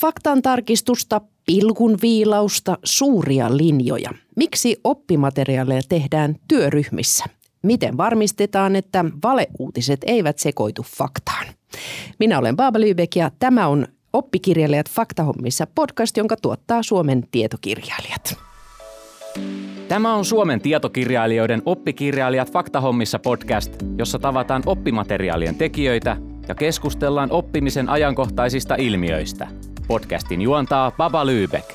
Faktan tarkistusta, pilkun viilausta, suuria linjoja. Miksi oppimateriaaleja tehdään työryhmissä? Miten varmistetaan, että valeuutiset eivät sekoitu faktaan? Minä olen Baaba Lübeck ja tämä on Oppikirjailijat faktahommissa podcast, jonka tuottaa Suomen tietokirjailijat. Tämä on Suomen tietokirjailijoiden Oppikirjailijat faktahommissa podcast, jossa tavataan oppimateriaalien tekijöitä ja keskustellaan oppimisen ajankohtaisista ilmiöistä. Podcastin juontaa Baba Lübeck.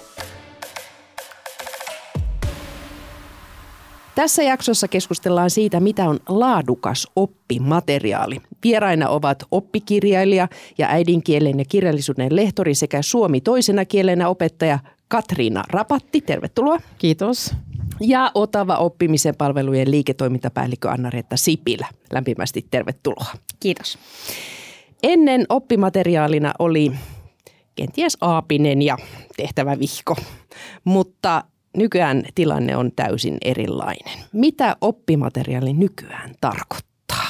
Tässä jaksossa keskustellaan siitä, mitä on laadukas oppimateriaali. Vieraina ovat oppikirjailija ja äidinkielen ja kirjallisuuden lehtori sekä suomi toisena kielenä opettaja Katriina Rapatti. Tervetuloa. Kiitos. Ja Otava oppimisen palvelujen liiketoimintapäällikkö Anna-Reetta Sipilä. Lämpimästi tervetuloa. Kiitos. Ennen oppimateriaalina oli kenties aapinen ja tehtävä vihko, mutta nykyään tilanne on täysin erilainen. Mitä oppimateriaali nykyään tarkoittaa?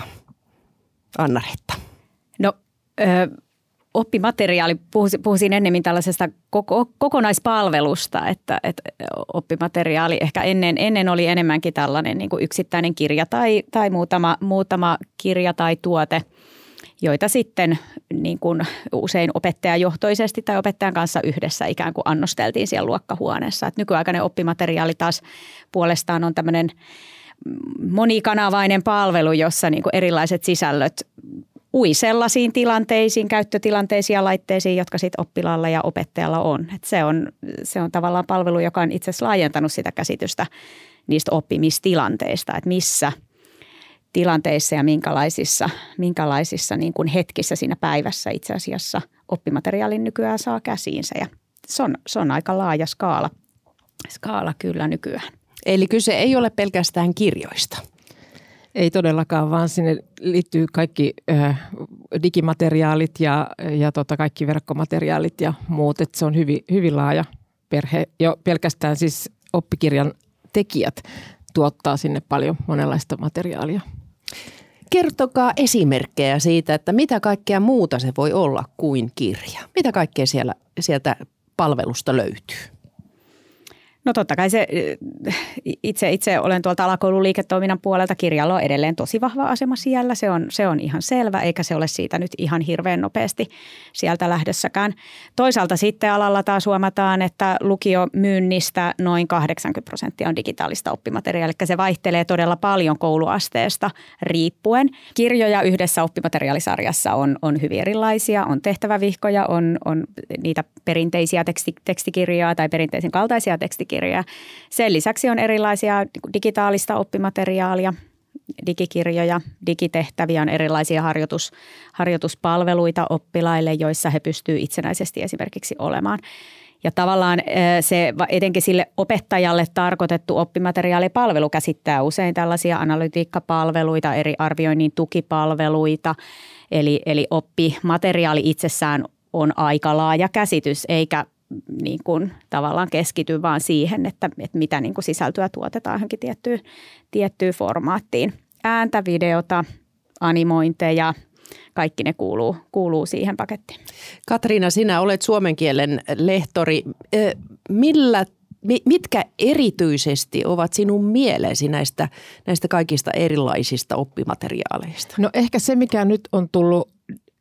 Anna-Retta. No, ö, oppimateriaali, puhuisin ennemmin tällaisesta koko, kokonaispalvelusta, että, että oppimateriaali ehkä ennen, ennen oli enemmänkin tällainen niin kuin yksittäinen kirja tai, tai muutama, muutama kirja tai tuote – joita sitten niin kuin usein opettajajohtoisesti tai opettajan kanssa yhdessä ikään kuin annosteltiin siellä luokkahuoneessa. Et nykyaikainen oppimateriaali taas puolestaan on tämmöinen monikanavainen palvelu, jossa niin kuin erilaiset sisällöt ui sellaisiin tilanteisiin, käyttötilanteisiin ja laitteisiin, jotka sitten oppilaalla ja opettajalla on. Et se, on se on tavallaan palvelu, joka on itse asiassa laajentanut sitä käsitystä niistä oppimistilanteista, että missä – tilanteissa ja minkälaisissa, minkälaisissa niin kuin hetkissä siinä päivässä itse asiassa oppimateriaalin nykyään saa käsiinsä. Ja se on, se on aika laaja skaala, skaala kyllä nykyään. Eli kyse ei ole pelkästään kirjoista. Ei todellakaan, vaan sinne liittyy kaikki äh, digimateriaalit ja, ja tota, kaikki verkkomateriaalit ja muut. Et se on hyvin, hyvin laaja perhe. Jo pelkästään siis oppikirjan tekijät tuottaa sinne paljon monenlaista materiaalia. Kertokaa esimerkkejä siitä, että mitä kaikkea muuta se voi olla kuin kirja. Mitä kaikkea siellä, sieltä palvelusta löytyy? No totta kai se, itse, itse olen tuolta alakoulun liiketoiminnan puolelta. Kirjalla on edelleen tosi vahva asema siellä. Se on, se on ihan selvä, eikä se ole siitä nyt ihan hirveän nopeasti sieltä lähdössäkään. Toisaalta sitten alalla taas huomataan, että lukiomyynnistä noin 80 prosenttia on digitaalista oppimateriaalia. Eli se vaihtelee todella paljon kouluasteesta riippuen. Kirjoja yhdessä oppimateriaalisarjassa on, on hyvin erilaisia. On tehtävävihkoja, on, on niitä perinteisiä teksti, tekstikirjoja tai perinteisen kaltaisia tekstikirjoja digikirjoja. Sen lisäksi on erilaisia digitaalista oppimateriaalia, digikirjoja, digitehtäviä, on erilaisia harjoitus, harjoituspalveluita oppilaille, joissa he pystyvät itsenäisesti esimerkiksi olemaan. Ja tavallaan se etenkin sille opettajalle tarkoitettu oppimateriaalipalvelu käsittää usein tällaisia analytiikkapalveluita, eri arvioinnin tukipalveluita. Eli, eli oppimateriaali itsessään on aika laaja käsitys, eikä niin kuin tavallaan keskity vaan siihen, että, että mitä niin kuin sisältöä tuotetaan johonkin tiettyyn, tiettyyn formaattiin. Ääntä, videota, animointeja, kaikki ne kuuluu, kuuluu siihen pakettiin. Katriina, sinä olet suomen kielen lehtori. Millä mitkä erityisesti ovat sinun mieleesi näistä, näistä kaikista erilaisista oppimateriaaleista? No ehkä se, mikä nyt on tullut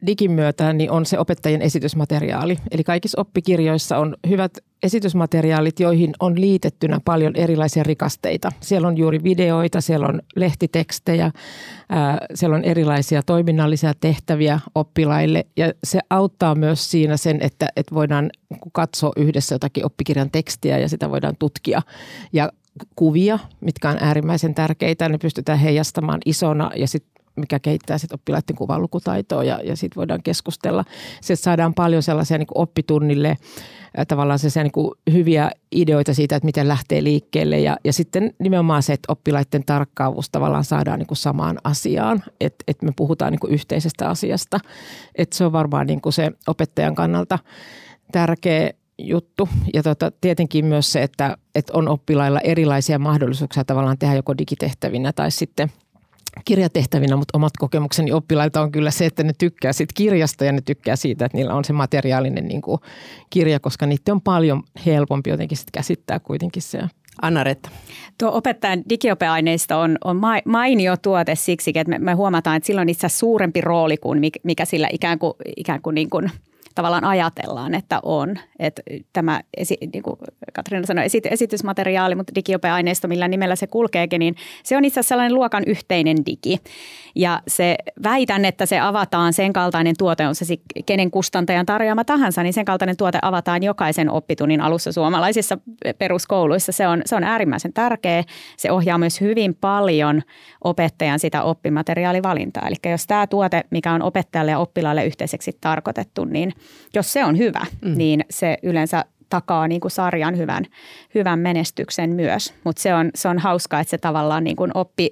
digin myötä niin on se opettajien esitysmateriaali. Eli kaikissa oppikirjoissa on hyvät esitysmateriaalit, joihin on liitettynä paljon erilaisia rikasteita. Siellä on juuri videoita, siellä on lehtitekstejä, ää, siellä on erilaisia toiminnallisia tehtäviä oppilaille ja se auttaa myös siinä sen, että, että voidaan katsoa yhdessä jotakin oppikirjan tekstiä ja sitä voidaan tutkia. Ja kuvia, mitkä on äärimmäisen tärkeitä, ne pystytään heijastamaan isona ja sitten mikä kehittää sitten oppilaiden kuvanlukutaitoa ja, ja sitten voidaan keskustella. Sitten saadaan paljon sellaisia niin oppitunnille tavallaan sellaisia niin hyviä ideoita siitä, että miten lähtee liikkeelle ja, ja sitten nimenomaan se, että oppilaiden tarkkaavuus tavallaan saadaan niin samaan asiaan, että, että me puhutaan niin yhteisestä asiasta. Että se on varmaan niin se opettajan kannalta tärkeä juttu. Ja tota, tietenkin myös se, että, että on oppilailla erilaisia mahdollisuuksia tavallaan tehdä joko digitehtävinä tai sitten – kirjatehtävinä, mutta omat kokemukseni oppilailta on kyllä se, että ne tykkää siitä kirjasta ja ne tykkää siitä, että niillä on se materiaalinen niin kuin kirja, koska niitä on paljon helpompi jotenkin sit käsittää kuitenkin se Anna-Retta. Tuo opettajan digiopeaineisto on, on mainio tuote siksi, että me, me huomataan, että sillä on itse asiassa suurempi rooli kuin mikä sillä ikään kuin, ikään kuin, niin kuin – tavallaan ajatellaan, että on. Että tämä, esi, niin kuin Katriina sanoi, esit, esitysmateriaali, mutta digiopeaineisto, millä nimellä se kulkeekin, niin se on itse asiassa sellainen luokan yhteinen digi. Ja se väitän, että se avataan sen kaltainen tuote, on se kenen kustantajan tarjoama tahansa, niin sen kaltainen tuote avataan jokaisen oppitunnin alussa suomalaisissa peruskouluissa. Se on, se on äärimmäisen tärkeä. Se ohjaa myös hyvin paljon opettajan sitä oppimateriaalivalintaa. Eli jos tämä tuote, mikä on opettajalle ja oppilaalle yhteiseksi tarkoitettu, niin jos se on hyvä, mm. niin se yleensä takaa niin kuin sarjan hyvän, hyvän menestyksen myös. Mutta se on, se on hauskaa, että se tavallaan niin kuin oppi,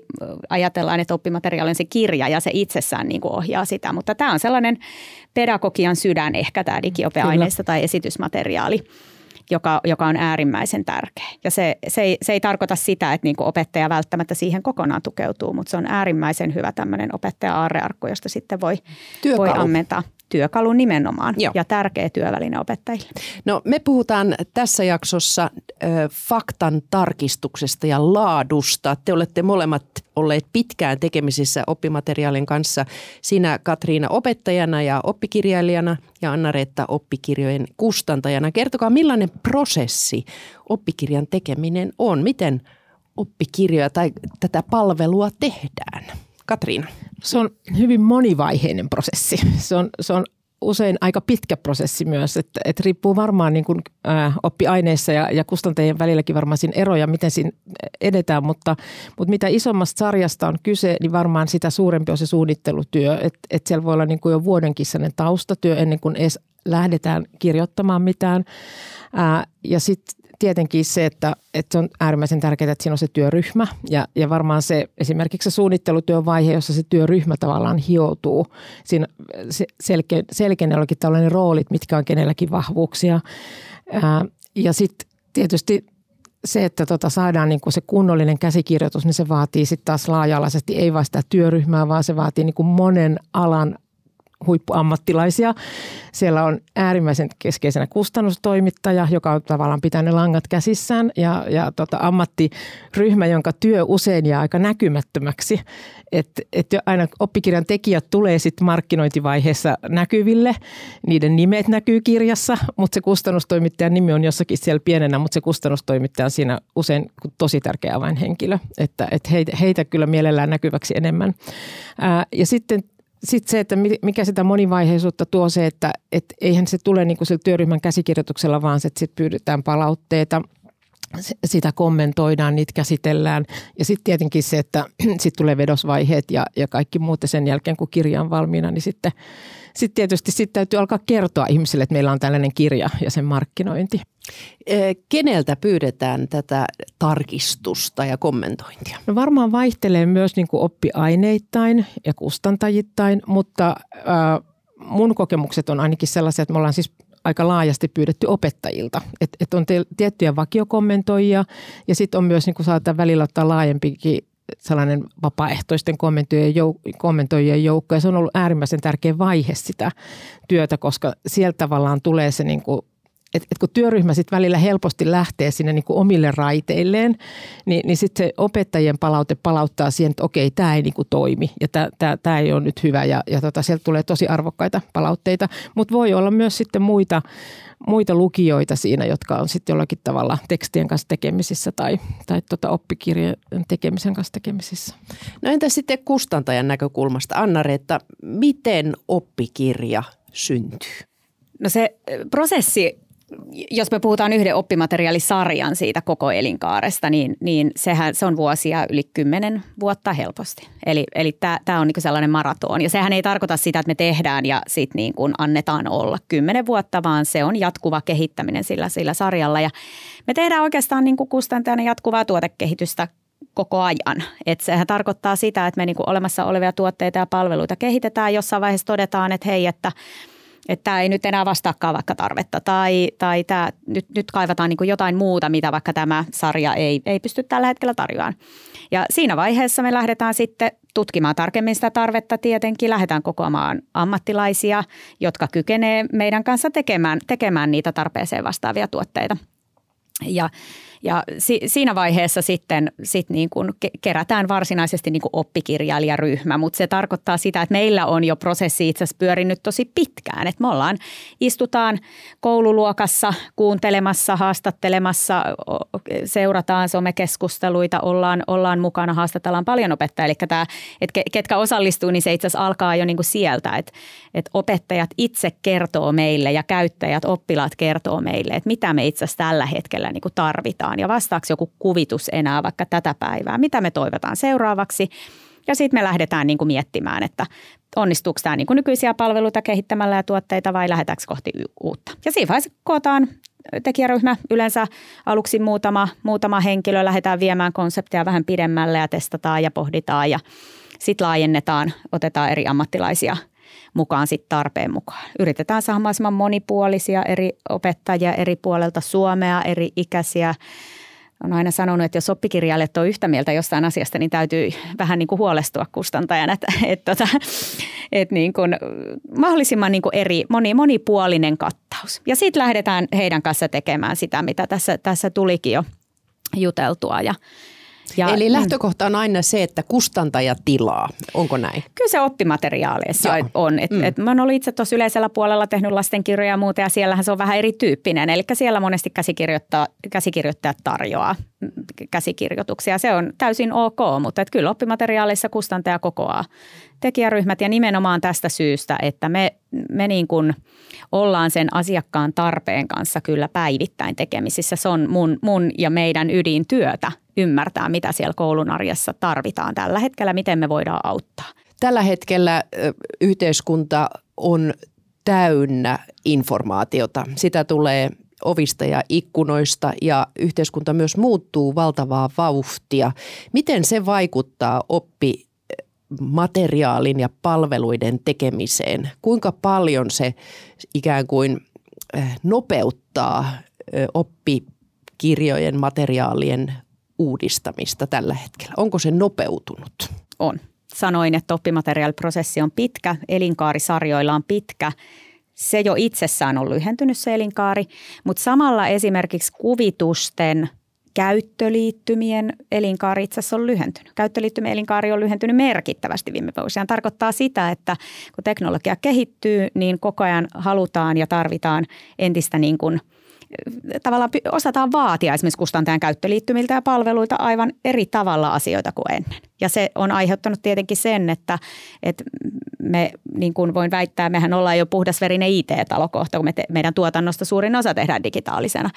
ajatellaan, että oppimateriaali on se kirja ja se itsessään niin kuin ohjaa sitä. Mutta tämä on sellainen pedagogian sydän ehkä tämä digiopeaineisto tai esitysmateriaali joka, joka on äärimmäisen tärkeä. Ja se, se, ei, se ei tarkoita sitä, että niin opettaja välttämättä siihen kokonaan tukeutuu, mutta se on äärimmäisen hyvä tämmöinen opettaja-aarrearkku, josta sitten voi, voi ammentaa työkalu nimenomaan Joo. ja tärkeä työväline opettajille. No me puhutaan tässä jaksossa ö, faktan tarkistuksesta ja laadusta. Te olette molemmat olleet pitkään tekemisissä oppimateriaalin kanssa. Sinä Katriina opettajana ja oppikirjailijana ja Anna-Reetta oppikirjojen kustantajana. Kertokaa millainen prosessi oppikirjan tekeminen on? Miten oppikirjoja tai tätä palvelua tehdään? Katriina. Se on hyvin monivaiheinen prosessi. Se on, se on usein aika pitkä prosessi myös, että, että riippuu varmaan niin kuin, ää, oppiaineissa ja, ja kustantajien välilläkin varmaan siinä eroja, miten siinä edetään, mutta, mutta mitä isommasta sarjasta on kyse, niin varmaan sitä suurempi on se suunnittelutyö, että, että siellä voi olla niin kuin jo vuodenkin taustatyö ennen kuin edes lähdetään kirjoittamaan mitään. Ää, ja sitten tietenkin se, että, että se on äärimmäisen tärkeää, että siinä on se työryhmä ja, ja varmaan se esimerkiksi se suunnittelutyön vaihe, jossa se työryhmä tavallaan hioutuu. Siinä selkeä, selkeänä olikin tällainen roolit, mitkä on kenelläkin vahvuuksia. Ää, ja sitten tietysti se, että tota saadaan niin kuin se kunnollinen käsikirjoitus, niin se vaatii sitten taas laaja-alaisesti ei vain sitä työryhmää, vaan se vaatii niin kuin monen alan huippuammattilaisia. Siellä on äärimmäisen keskeisenä kustannustoimittaja, joka on tavallaan pitää ne langat käsissään ja, ja tota, ammattiryhmä, jonka työ usein jää aika näkymättömäksi. Että et aina oppikirjan tekijät tulee sitten markkinointivaiheessa näkyville, niiden nimet näkyy kirjassa, mutta se kustannustoimittajan nimi on jossakin siellä pienenä, mutta se kustannustoimittaja on siinä usein tosi tärkeä avainhenkilö, että et heitä, heitä kyllä mielellään näkyväksi enemmän. Ää, ja sitten sitten se, että mikä sitä monivaiheisuutta tuo se, että et eihän se tule niin kuin sillä työryhmän käsikirjoituksella, vaan sitten pyydetään palautteita, sitä kommentoidaan, niitä käsitellään. Ja sitten tietenkin se, että sitten tulee vedosvaiheet ja, ja kaikki muut sen jälkeen, kun kirja on valmiina, niin sitten sit tietysti sit täytyy alkaa kertoa ihmisille, että meillä on tällainen kirja ja sen markkinointi. Keneltä pyydetään tätä tarkistusta ja kommentointia? No varmaan vaihtelee myös niin kuin oppiaineittain ja kustantajittain, mutta äh, mun kokemukset on ainakin sellaisia, että me ollaan siis aika laajasti pyydetty opettajilta. Että et on te, tiettyjä vakiokommentoijia ja sitten on myös, niin kuin saattaa välillä ottaa laajempikin sellainen vapaaehtoisten kommentoijien, jouk- kommentoijien joukko. Ja se on ollut äärimmäisen tärkeä vaihe sitä työtä, koska sieltä tavallaan tulee se niin kuin et, et kun työryhmä sitten välillä helposti lähtee sinne niin kuin omille raiteilleen, niin, niin sitten se opettajien palaute palauttaa siihen, että okei, tämä ei niin kuin toimi ja tämä ei ole nyt hyvä ja, ja tota, sieltä tulee tosi arvokkaita palautteita. Mutta voi olla myös sitten muita, muita lukijoita siinä, jotka on sitten jollakin tavalla tekstien kanssa tekemisissä tai, tai tota oppikirjan tekemisen kanssa tekemisissä. No entä sitten kustantajan näkökulmasta, Anna-Reetta, miten oppikirja syntyy? No se prosessi jos me puhutaan yhden oppimateriaalisarjan siitä koko elinkaaresta, niin, niin sehän, se on vuosia yli kymmenen vuotta helposti. Eli, eli tämä on niinku sellainen maraton. Ja sehän ei tarkoita sitä, että me tehdään ja sitten niin kuin annetaan olla kymmenen vuotta, vaan se on jatkuva kehittäminen sillä, sillä sarjalla. Ja me tehdään oikeastaan niin kuin kustantajana jatkuvaa tuotekehitystä koko ajan. Et sehän tarkoittaa sitä, että me niinku olemassa olevia tuotteita ja palveluita kehitetään. Jossain vaiheessa todetaan, että hei, että – että tämä ei nyt enää vastaakaan vaikka tarvetta tai, tai tämä, nyt, nyt kaivataan niin kuin jotain muuta, mitä vaikka tämä sarja ei, ei pysty tällä hetkellä tarjoamaan. Ja siinä vaiheessa me lähdetään sitten tutkimaan tarkemmin sitä tarvetta tietenkin. Lähdetään kokoamaan ammattilaisia, jotka kykenee meidän kanssa tekemään, tekemään niitä tarpeeseen vastaavia tuotteita. Ja ja si, siinä vaiheessa sitten sit niin kuin kerätään varsinaisesti niin kuin oppikirjailijaryhmä, mutta se tarkoittaa sitä, että meillä on jo prosessi itse asiassa pyörinyt tosi pitkään. Että me ollaan, istutaan koululuokassa kuuntelemassa, haastattelemassa, seurataan somekeskusteluita, ollaan, ollaan mukana, haastatellaan paljon opettajia. Eli tämä, että ketkä osallistuu, niin se itse asiassa alkaa jo niin kuin sieltä, että, että opettajat itse kertoo meille ja käyttäjät, oppilaat kertoo meille, että mitä me itse asiassa tällä hetkellä niin kuin tarvitaan ja vastaako joku kuvitus enää vaikka tätä päivää, mitä me toivotaan seuraavaksi. Ja sitten me lähdetään niin kuin miettimään, että onnistuuko tämä niin kuin nykyisiä palveluita kehittämällä ja tuotteita vai lähdetäänkö kohti uutta. Ja siinä vaiheessa kootaan tekijäryhmä, yleensä aluksi muutama, muutama henkilö, lähdetään viemään konsepteja vähän pidemmälle ja testataan ja pohditaan ja sitten laajennetaan, otetaan eri ammattilaisia mukaan sit tarpeen mukaan. Yritetään saada mahdollisimman monipuolisia eri opettajia eri puolelta Suomea, eri ikäisiä. On aina sanonut, että jos oppikirjailijat on yhtä mieltä jostain asiasta, niin täytyy vähän niin kuin huolestua kustantajana, että, että, että, että niin kuin mahdollisimman niin kuin eri, moni, monipuolinen kattaus. Ja sitten lähdetään heidän kanssa tekemään sitä, mitä tässä, tässä tulikin jo juteltua. Ja, ja, Eli mm. lähtökohta on aina se, että kustantaja tilaa. Onko näin? Kyllä se oppimateriaaleissa Joo. on. Et, mm. et mä oon ollut itse tuossa yleisellä puolella tehnyt lastenkirjoja ja muuta ja siellähän se on vähän erityyppinen. Eli siellä monesti käsikirjoittajat tarjoaa käsikirjoituksia. Se on täysin ok, mutta et kyllä oppimateriaaleissa kustantaja kokoaa tekijäryhmät ja nimenomaan tästä syystä, että me, me niin kuin ollaan sen asiakkaan tarpeen kanssa kyllä päivittäin tekemisissä. Se on mun, mun ja meidän ydintyötä ymmärtää, mitä siellä koulun arjessa tarvitaan tällä hetkellä, miten me voidaan auttaa. Tällä hetkellä yhteiskunta on täynnä informaatiota. Sitä tulee ovista ja ikkunoista ja yhteiskunta myös muuttuu valtavaa vauhtia. Miten se vaikuttaa oppi materiaalin ja palveluiden tekemiseen? Kuinka paljon se ikään kuin nopeuttaa oppikirjojen materiaalien uudistamista tällä hetkellä? Onko se nopeutunut? On. Sanoin, että oppimateriaaliprosessi on pitkä, elinkaarisarjoilla on pitkä. Se jo itsessään on lyhentynyt se elinkaari, mutta samalla esimerkiksi kuvitusten käyttöliittymien elinkaari itse asiassa on lyhentynyt. Käyttöliittymien elinkaari on lyhentynyt merkittävästi viime vuosina. Tarkoittaa sitä, että kun teknologia kehittyy, niin koko ajan halutaan ja tarvitaan entistä niin kuin – tavallaan osataan vaatia esimerkiksi kustantajan käyttöliittymiltä ja palveluita aivan eri tavalla asioita kuin ennen. Ja se on aiheuttanut tietenkin sen, että, että me, niin kuin voin väittää, mehän ollaan jo puhdasverinen IT-talo kohta, kun me te, meidän tuotannosta suurin osa tehdään digitaalisena.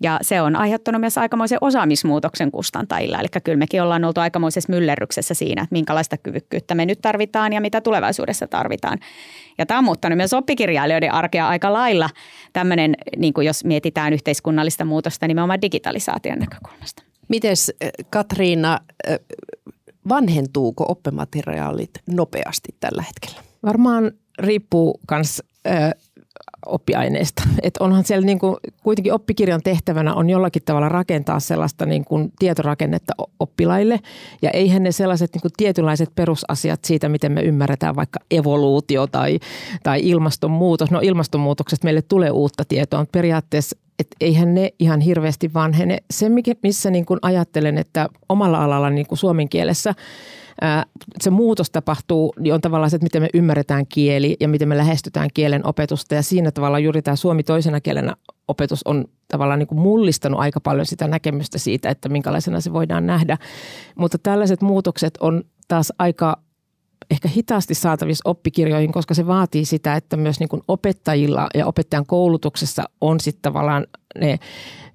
Ja se on aiheuttanut myös aikamoisen osaamismuutoksen kustantajilla. Eli kyllä mekin ollaan oltu aikamoisessa myllerryksessä siinä, että minkälaista kyvykkyyttä me nyt tarvitaan ja mitä tulevaisuudessa tarvitaan. Ja tämä on muuttanut myös oppikirjailijoiden arkea aika lailla tämmöinen, niin kuin jos mietitään yhteiskunnallista muutosta nimenomaan digitalisaation näkökulmasta. Mites Katriina, vanhentuuko oppimateriaalit nopeasti tällä hetkellä? Varmaan riippuu myös oppiaineista. Et onhan siellä niin kuin, kuitenkin oppikirjan tehtävänä on jollakin tavalla rakentaa sellaista niin kuin tietorakennetta oppilaille. Ja eihän ne sellaiset niin kuin tietynlaiset perusasiat siitä, miten me ymmärretään vaikka evoluutio tai, tai ilmastonmuutos. No ilmastonmuutoksesta meille tulee uutta tietoa, mutta periaatteessa että eihän ne ihan hirveästi vanhene. Se, missä niin kuin ajattelen, että omalla alalla niin kuin suomen kielessä – se muutos tapahtuu, niin on tavallaan se, että miten me ymmärretään kieli ja miten me lähestytään kielen opetusta. Ja siinä tavalla juuri tämä suomi toisena kielenä opetus on tavallaan niin kuin mullistanut aika paljon sitä näkemystä siitä, että minkälaisena se voidaan nähdä. Mutta tällaiset muutokset on taas aika ehkä hitaasti saatavissa oppikirjoihin, koska se vaatii sitä, että myös niin kuin opettajilla ja opettajan koulutuksessa on sitten tavallaan ne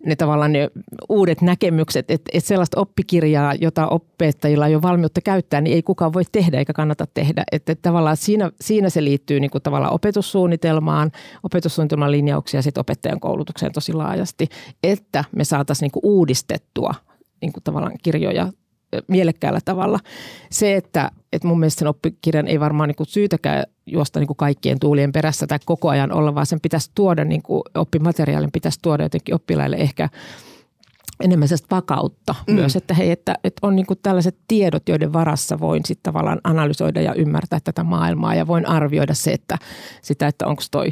ne tavallaan ne uudet näkemykset, että, että sellaista oppikirjaa, jota opettajilla on jo valmiutta käyttää, niin ei kukaan voi tehdä eikä kannata tehdä. Että, että tavallaan siinä, siinä se liittyy niin kuin tavallaan opetussuunnitelmaan, opetussuunnitelman linjauksia ja sitten opettajan koulutukseen tosi laajasti, että me saataisiin niin kuin uudistettua niin kuin tavallaan kirjoja mielekkäällä tavalla. Se, että, että mun mielestä sen oppikirjan ei varmaan niin kuin syytäkään juosta niin kuin kaikkien tuulien perässä tai koko ajan olla, vaan sen pitäisi tuoda, niin kuin oppimateriaalin pitäisi tuoda jotenkin oppilaille ehkä enemmän sellaista vakautta mm. myös, että hei, että, että on niin tällaiset tiedot, joiden varassa voin sitten tavallaan analysoida ja ymmärtää tätä maailmaa ja voin arvioida se, että sitä, että onko toi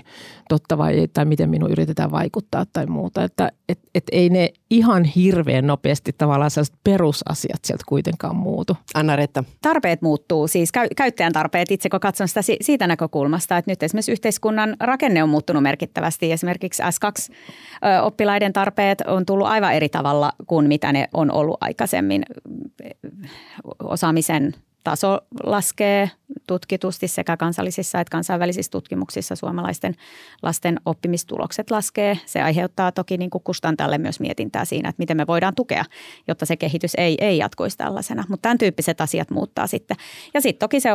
totta vai ei, tai miten minun yritetään vaikuttaa tai muuta. Että et, et ei ne ihan hirveän nopeasti tavallaan sellaiset perusasiat sieltä kuitenkaan muutu. Anna-Reetta. Tarpeet muuttuu, siis käy, käyttäjän tarpeet, itse kun katson sitä siitä näkökulmasta, että nyt esimerkiksi yhteiskunnan rakenne on muuttunut merkittävästi. Esimerkiksi S2-oppilaiden tarpeet on tullut aivan eri tavalla kuin mitä ne on ollut aikaisemmin. Osaamisen taso laskee tutkitusti sekä kansallisissa että kansainvälisissä tutkimuksissa suomalaisten lasten oppimistulokset laskee. Se aiheuttaa toki niin kuin kustantajalle myös mietintää siinä, että miten me voidaan tukea, jotta se kehitys ei, ei jatkuisi tällaisena. Mutta tämän tyyppiset asiat muuttaa sitten. Ja sitten toki se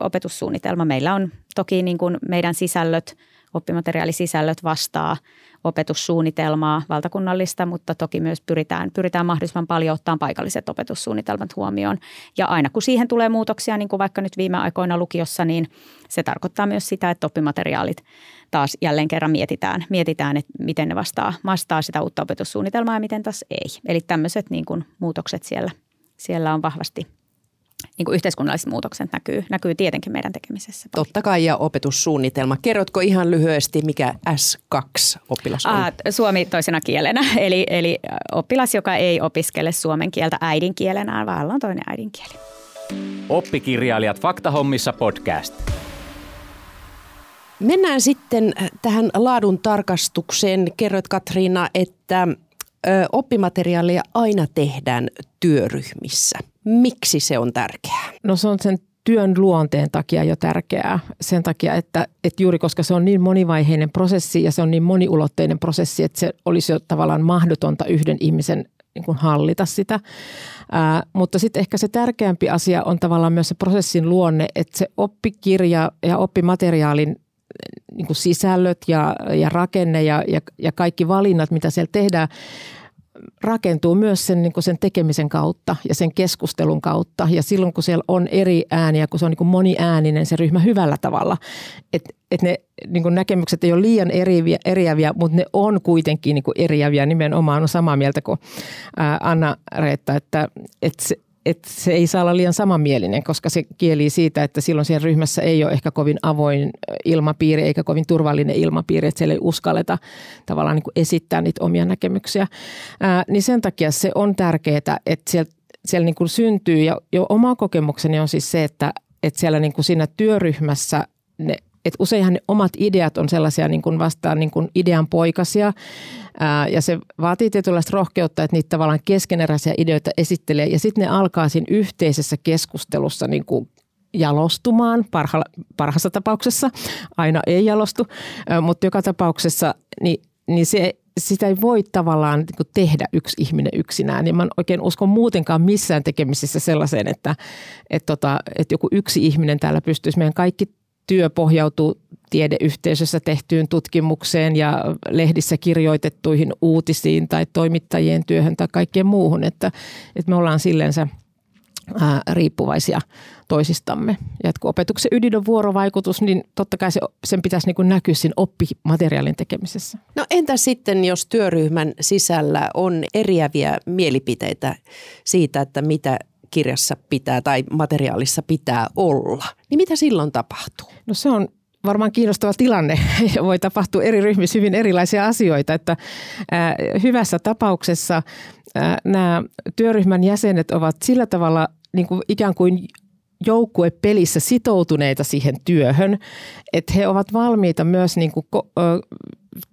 opetussuunnitelma. Meillä on toki niin kuin meidän sisällöt, oppimateriaalisisällöt vastaa opetussuunnitelmaa valtakunnallista, mutta toki myös pyritään, pyritään mahdollisimman paljon ottaa paikalliset opetussuunnitelmat huomioon. Ja aina kun siihen tulee muutoksia, niin kuin vaikka nyt viime aikoina lukiossa, niin se tarkoittaa myös sitä, että oppimateriaalit taas jälleen kerran mietitään, mietitään että miten ne vastaa, vastaa sitä uutta opetussuunnitelmaa ja miten taas ei. Eli tämmöiset niin kuin muutokset siellä, siellä on vahvasti niin kuin yhteiskunnalliset muutokset näkyy, näkyy tietenkin meidän tekemisessä. Paljon. Totta kai ja opetussuunnitelma. Kerrotko ihan lyhyesti, mikä S2-oppilas on? Ah, suomi toisena kielenä, eli, eli oppilas, joka ei opiskele suomen kieltä äidinkielenään, vaan on toinen äidinkieli. Oppikirjailijat Faktahommissa podcast. Mennään sitten tähän laadun tarkastukseen. Kerroit Katriina, että oppimateriaalia aina tehdään työryhmissä. Miksi se on tärkeää? No se on sen työn luonteen takia jo tärkeää. Sen takia, että, että juuri koska se on niin monivaiheinen prosessi ja se on niin moniulotteinen prosessi, että se olisi jo tavallaan mahdotonta yhden ihmisen niin kuin hallita sitä. Ää, mutta sitten ehkä se tärkeämpi asia on tavallaan myös se prosessin luonne, että se oppikirja ja oppimateriaalin niin kuin sisällöt ja, ja rakenne ja, ja, ja kaikki valinnat, mitä siellä tehdään, rakentuu myös sen, niin kuin sen tekemisen kautta ja sen keskustelun kautta. Ja silloin, kun siellä on eri ääniä, kun se on niin kuin moniääninen se ryhmä hyvällä tavalla, että et ne niin kuin näkemykset ei ole liian eriviä, eriäviä, mutta ne on kuitenkin niin kuin eriäviä. Nimenomaan on samaa mieltä kuin Anna-Reetta, että, että se, että se ei saa olla liian samanmielinen, koska se kieli siitä, että silloin siellä ryhmässä ei ole ehkä kovin avoin ilmapiiri eikä kovin turvallinen ilmapiiri, että siellä ei uskalleta tavallaan niin kuin esittää niitä omia näkemyksiä. Ää, niin sen takia se on tärkeää, että siellä, siellä niin kuin syntyy, ja jo oma kokemukseni on siis se, että, että siellä niin kuin siinä työryhmässä ne että useinhan ne omat ideat on sellaisia niin kuin vastaan niin kuin idean poikasia ää, ja se vaatii tietynlaista rohkeutta, että niitä tavallaan keskeneräisiä ideoita esittelee ja sitten ne alkaa siinä yhteisessä keskustelussa niin kuin jalostumaan parha, parhaassa tapauksessa, aina ei jalostu, ää, mutta joka tapauksessa niin, niin se sitä ei voi tavallaan niin tehdä yksi ihminen yksinään. Ja mä oikein uskon muutenkaan missään tekemisissä sellaiseen, että, että, tota, että joku yksi ihminen täällä pystyisi meidän kaikki työ pohjautuu tiedeyhteisössä tehtyyn tutkimukseen ja lehdissä kirjoitettuihin uutisiin tai toimittajien työhön tai kaikkeen muuhun, että, että me ollaan silleensä ää, riippuvaisia toisistamme. Ja kun opetuksen ydin on vuorovaikutus, niin totta kai se, sen pitäisi niin näkyä siinä oppimateriaalin tekemisessä. No entä sitten, jos työryhmän sisällä on eriäviä mielipiteitä siitä, että mitä kirjassa pitää tai materiaalissa pitää olla, niin mitä silloin tapahtuu? No se on varmaan kiinnostava tilanne. Voi tapahtua eri ryhmissä hyvin erilaisia asioita. Että, ää, hyvässä tapauksessa nämä työryhmän jäsenet ovat sillä tavalla niin kuin ikään kuin joukkuepelissä sitoutuneita siihen työhön, että he ovat valmiita myös niin kuin,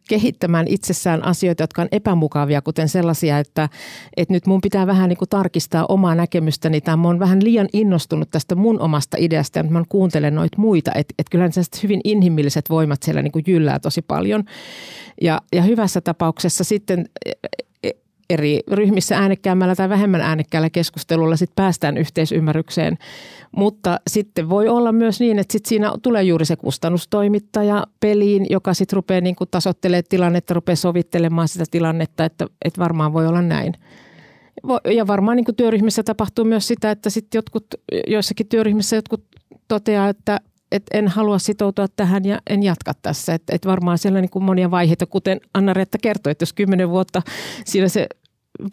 kehittämään itsessään asioita, jotka on epämukavia, kuten sellaisia, että, että nyt mun pitää vähän niin kuin tarkistaa omaa näkemystäni tai mä oon vähän liian innostunut tästä mun omasta ideasta ja mä kuuntelen noita muita. Että et kyllähän hyvin inhimilliset voimat siellä niin kuin jyllää tosi paljon. Ja, ja hyvässä tapauksessa sitten eri ryhmissä äänekkäämmällä tai vähemmän äänekkäällä keskustelulla sit päästään yhteisymmärrykseen. Mutta sitten voi olla myös niin, että sit siinä tulee juuri se kustannustoimittaja peliin, joka sitten rupeaa niin tasoittelemaan tilannetta, rupeaa sovittelemaan sitä tilannetta, että, että varmaan voi olla näin. Ja varmaan niin työryhmissä tapahtuu myös sitä, että sitten jotkut, joissakin työryhmissä jotkut toteaa, että että en halua sitoutua tähän ja en jatka tässä. Että et varmaan siellä niin kuin monia vaiheita, kuten Anna-Reetta kertoi, että jos kymmenen vuotta siinä se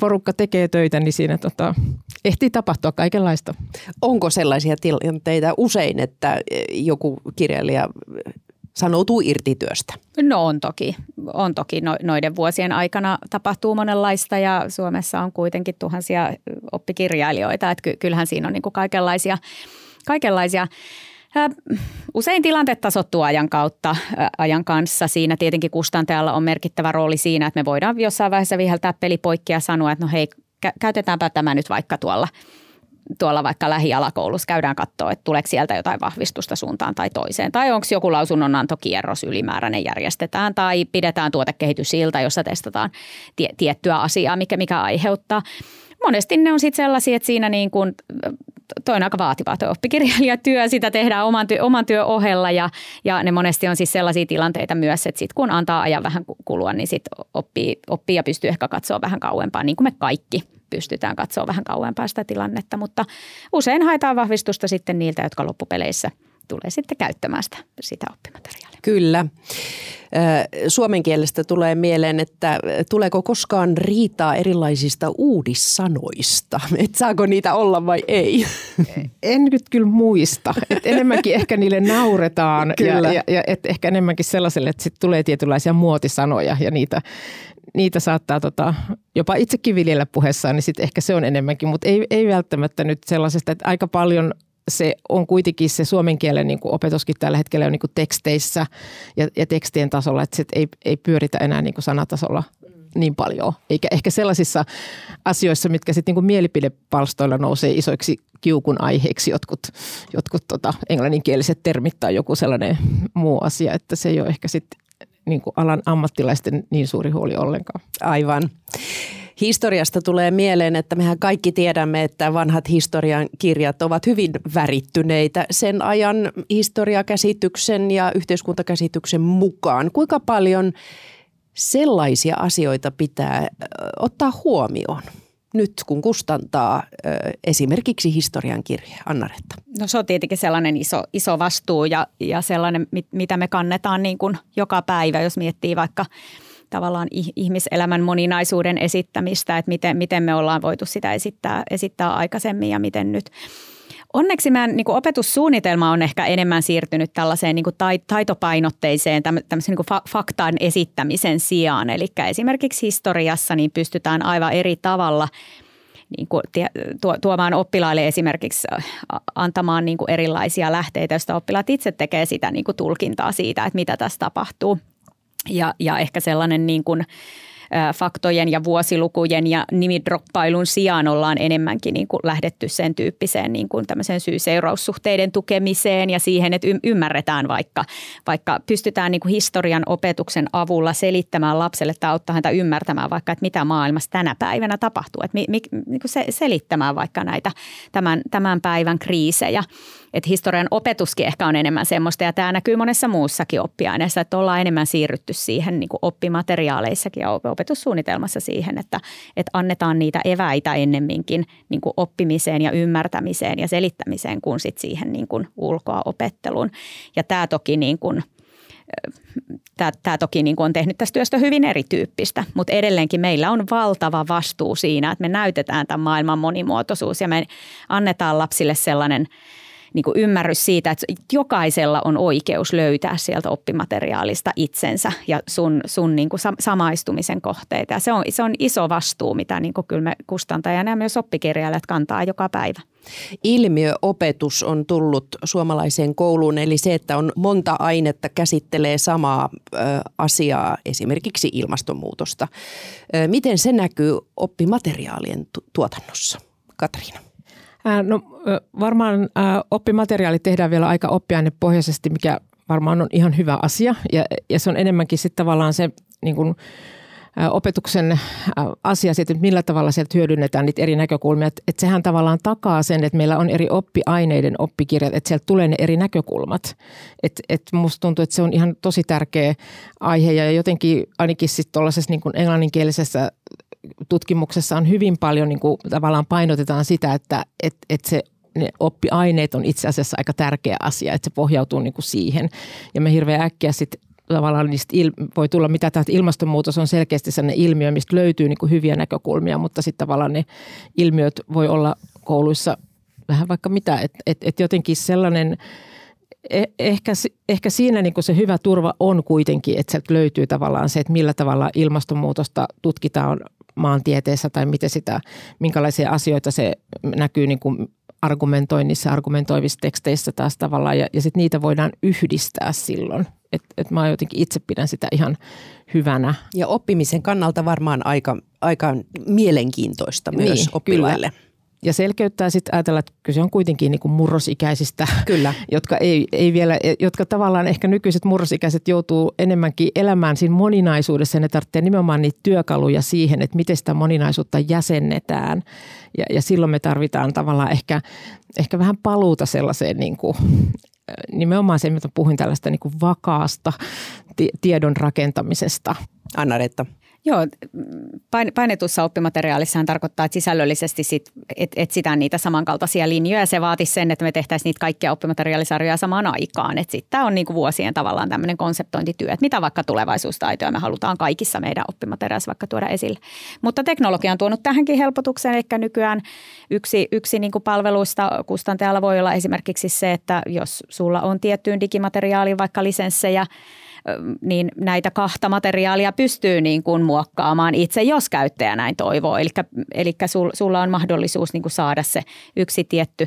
porukka tekee töitä, niin siinä tota, ehtii tapahtua kaikenlaista. Onko sellaisia tilanteita usein, että joku kirjailija sanoutuu irti työstä? No on toki. On toki. No, noiden vuosien aikana tapahtuu monenlaista ja Suomessa on kuitenkin tuhansia oppikirjailijoita. Että kyllähän siinä on niin kuin kaikenlaisia, kaikenlaisia Usein tilanteet tasottuu ajan kautta, ajan kanssa. Siinä tietenkin kustantajalla on merkittävä rooli siinä, että me voidaan jossain vaiheessa viheltää peli poikki ja sanoa, että no hei, käytetäänpä tämä nyt vaikka tuolla tuolla vaikka lähialakoulussa käydään katsoa, että tuleeko sieltä jotain vahvistusta suuntaan tai toiseen. Tai onko joku lausunnonantokierros ylimääräinen järjestetään tai pidetään tuotekehitysilta, jossa testataan tie, tiettyä asiaa, mikä, mikä aiheuttaa. Monesti ne on sitten sellaisia, että siinä niin kuin, toi on aika vaativaa tuo oppikirjailijatyö, sitä tehdään oman, työ, oman työn ohella ja, ja ne monesti on siis sellaisia tilanteita myös, että sitten kun antaa ajan vähän kulua, niin sitten oppii, oppii ja pystyy ehkä katsoa vähän kauempaa, niin kuin me kaikki pystytään katsoa vähän kauempaa sitä tilannetta, mutta usein haetaan vahvistusta sitten niiltä, jotka loppupeleissä tulee sitten käyttämään sitä, sitä oppimateriaalia. Kyllä. Suomen kielestä tulee mieleen, että tuleeko koskaan riitaa erilaisista uudissanoista? Et saako niitä olla vai ei? En nyt kyllä muista. Et enemmänkin ehkä niille nauretaan kyllä. ja, ja, ja et ehkä enemmänkin sellaiselle, että sit tulee tietynlaisia muotisanoja ja niitä, niitä saattaa tota, jopa itsekin viljellä puheessaan, niin sitten ehkä se on enemmänkin, mutta ei, ei välttämättä nyt sellaisesta, että aika paljon se on kuitenkin se suomen kielen niin kuin opetuskin tällä hetkellä on niin kuin teksteissä ja, ja tekstien tasolla, että sit ei, ei pyöritä enää niin kuin sanatasolla niin paljon. Eikä ehkä sellaisissa asioissa, mitkä sitten niin mielipidepalstoilla nousee isoiksi kiukun aiheeksi, jotkut, jotkut tota, englanninkieliset termit tai joku sellainen muu asia, että se ei ole ehkä sitten niin kuin alan ammattilaisten niin suuri huoli ollenkaan. Aivan. Historiasta tulee mieleen, että mehän kaikki tiedämme, että vanhat historian kirjat ovat hyvin värittyneitä sen ajan historiakäsityksen ja yhteiskuntakäsityksen mukaan. Kuinka paljon sellaisia asioita pitää ottaa huomioon? Nyt, kun kustantaa ö, esimerkiksi historian kirja? Anna-Retta. No se on tietenkin sellainen iso, iso vastuu ja, ja sellainen, mit, mitä me kannetaan niin kuin joka päivä, jos miettii vaikka tavallaan ihmiselämän moninaisuuden esittämistä, että miten, miten me ollaan voitu sitä esittää, esittää aikaisemmin ja miten nyt. Onneksi meidän niin opetussuunnitelma on ehkä enemmän siirtynyt tällaiseen niin taitopainotteiseen tämmöisen niin faktaan esittämisen sijaan. Eli esimerkiksi historiassa niin pystytään aivan eri tavalla niin kuin tuomaan oppilaille esimerkiksi antamaan niin kuin erilaisia lähteitä, joista oppilaat itse tekee sitä niin kuin tulkintaa siitä, että mitä tässä tapahtuu. Ja, ja ehkä sellainen niin kuin, faktojen ja vuosilukujen ja nimidroppailun sijaan ollaan enemmänkin niin kuin lähdetty sen tyyppiseen niin kuin syy-seuraussuhteiden tukemiseen ja siihen, että ymmärretään vaikka, vaikka pystytään niin kuin historian opetuksen avulla selittämään lapselle tai auttaa häntä ymmärtämään vaikka, että mitä maailmassa tänä päivänä tapahtuu, että mi, mi, niin kuin se, selittämään vaikka näitä tämän, tämän päivän kriisejä että historian opetuskin ehkä on enemmän semmoista ja tämä näkyy monessa muussakin oppiaineessa, että ollaan enemmän siirrytty siihen niin kuin oppimateriaaleissakin ja opetussuunnitelmassa siihen, että, että annetaan niitä eväitä ennemminkin niin kuin oppimiseen ja ymmärtämiseen ja selittämiseen kuin sit siihen niin kuin ulkoa opetteluun. Ja tämä toki niin kuin – Tämä, tämä toki niin kuin on tehnyt tästä työstä hyvin erityyppistä, mutta edelleenkin meillä on valtava vastuu siinä, että me näytetään tämän maailman monimuotoisuus ja me annetaan lapsille sellainen – niin kuin ymmärrys siitä, että jokaisella on oikeus löytää sieltä oppimateriaalista itsensä ja sun, sun niin kuin samaistumisen kohteita. Ja se on, se on iso vastuu, mitä niin kuin kyllä me kustantajana ja myös oppikirjailijat kantaa joka päivä. Ilmiöopetus on tullut suomalaiseen kouluun, eli se, että on monta ainetta käsittelee samaa ö, asiaa, esimerkiksi ilmastonmuutosta. Ö, miten se näkyy oppimateriaalien tuotannossa? Katriina. No varmaan oppimateriaali tehdään vielä aika oppiainepohjaisesti, mikä varmaan on ihan hyvä asia. Ja, ja se on enemmänkin sitten tavallaan se niin kuin, opetuksen asia, että millä tavalla sieltä hyödynnetään niitä eri näkökulmia. Että, että sehän tavallaan takaa sen, että meillä on eri oppiaineiden oppikirjat, että sieltä tulee ne eri näkökulmat. Että, että musta tuntuu, että se on ihan tosi tärkeä aihe ja jotenkin ainakin sitten tuollaisessa niin englanninkielisessä tutkimuksessa on hyvin paljon niin kuin, tavallaan painotetaan sitä, että et, et se ne oppiaineet on itse asiassa aika tärkeä asia, että se pohjautuu niin kuin siihen. Ja me hirveän äkkiä sitten tavallaan niistä il, voi tulla mitä tahansa. Ilmastonmuutos on selkeästi sellainen ilmiö, mistä löytyy niin kuin hyviä näkökulmia, mutta sitten tavallaan ne ilmiöt voi olla kouluissa vähän vaikka mitä. Että et, et jotenkin sellainen, e, ehkä, ehkä siinä niin se hyvä turva on kuitenkin, että sieltä löytyy tavallaan se, että millä tavalla ilmastonmuutosta tutkitaan maantieteessä tai miten sitä, minkälaisia asioita se näkyy niin kuin argumentoinnissa, argumentoivissa teksteissä taas tavallaan ja, ja sitten niitä voidaan yhdistää silloin. Et, et mä jotenkin itse pidän sitä ihan hyvänä. Ja oppimisen kannalta varmaan aika, aika mielenkiintoista myös niin, oppilaille. Kyllä ja selkeyttää sitten ajatella, että kyse on kuitenkin niin kuin murrosikäisistä, Kyllä. Jotka, ei, ei vielä, jotka tavallaan ehkä nykyiset murrosikäiset joutuu enemmänkin elämään siinä moninaisuudessa. Ne tarvitsee nimenomaan niitä työkaluja siihen, että miten sitä moninaisuutta jäsennetään. Ja, ja silloin me tarvitaan tavallaan ehkä, ehkä vähän paluuta sellaiseen niin kuin, nimenomaan se, mitä puhuin tällaista niin kuin vakaasta tiedon rakentamisesta. Anna-Reetta. Joo, painetussa oppimateriaalissa tarkoittaa, että sisällöllisesti sit et, etsitään niitä samankaltaisia linjoja. Se vaatisi sen, että me tehtäisiin niitä kaikkia oppimateriaalisarjoja samaan aikaan. Sitten tämä on niinku vuosien tavallaan tämmöinen konseptointityö, että mitä vaikka tulevaisuustaitoja me halutaan kaikissa meidän oppimateriaalissa vaikka tuoda esille. Mutta teknologia on tuonut tähänkin helpotuksen, eli nykyään yksi, yksi niinku palveluista kustantajalla voi olla esimerkiksi se, että jos sulla on tiettyyn digimateriaaliin vaikka lisenssejä, niin näitä kahta materiaalia pystyy niin kuin muokkaamaan itse, jos käyttäjä näin toivoo. Eli, eli sul, sulla on mahdollisuus niin kuin saada se yksi tietty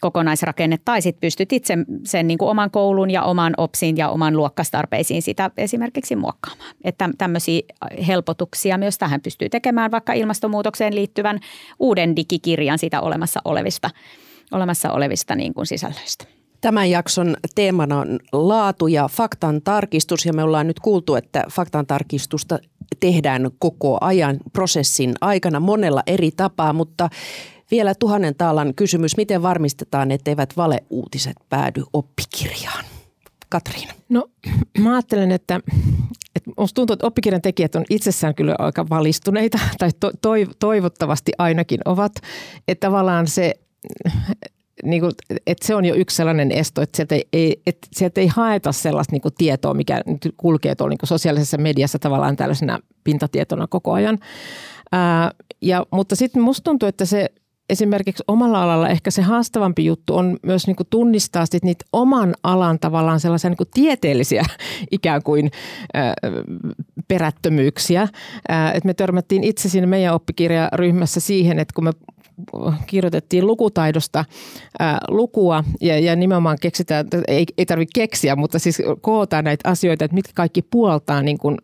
kokonaisrakenne, tai sitten pystyt itse sen niin kuin oman koulun ja oman opsin ja oman luokkastarpeisiin sitä esimerkiksi muokkaamaan. Että tämmöisiä helpotuksia myös tähän pystyy tekemään vaikka ilmastonmuutokseen liittyvän uuden digikirjan sitä olemassa olevista, olemassa olevista niin kuin sisällöistä. Tämän jakson teemana on laatu ja faktan tarkistus ja me ollaan nyt kuultu, että faktan tarkistusta tehdään koko ajan prosessin aikana monella eri tapaa, mutta vielä tuhannen taalan kysymys, miten varmistetaan, etteivät valeuutiset päädy oppikirjaan? Katriina. No mä ajattelen, että, musta tuntuu, että oppikirjan tekijät on itsessään kyllä aika valistuneita, tai to, toivottavasti ainakin ovat. Että tavallaan se niin kuin, että se on jo yksi sellainen esto, että sieltä ei, että sieltä ei haeta sellaista niin kuin tietoa, mikä nyt kulkee tuolla niin kuin sosiaalisessa mediassa tavallaan tällaisena pintatietona koko ajan. Ää, ja, mutta sitten musta tuntuu, että se esimerkiksi omalla alalla ehkä se haastavampi juttu on myös niin kuin tunnistaa sit niitä oman alan tavallaan sellaisia niin kuin tieteellisiä ikään kuin ää, perättömyyksiä. Ää, et me törmättiin itse siinä meidän oppikirjaryhmässä siihen, että kun me kirjoitettiin lukutaidosta ää, lukua ja, ja nimenomaan keksitään, ei, ei tarvitse keksiä, mutta siis kootaan näitä asioita, että mitkä kaikki puoltaa niin kuin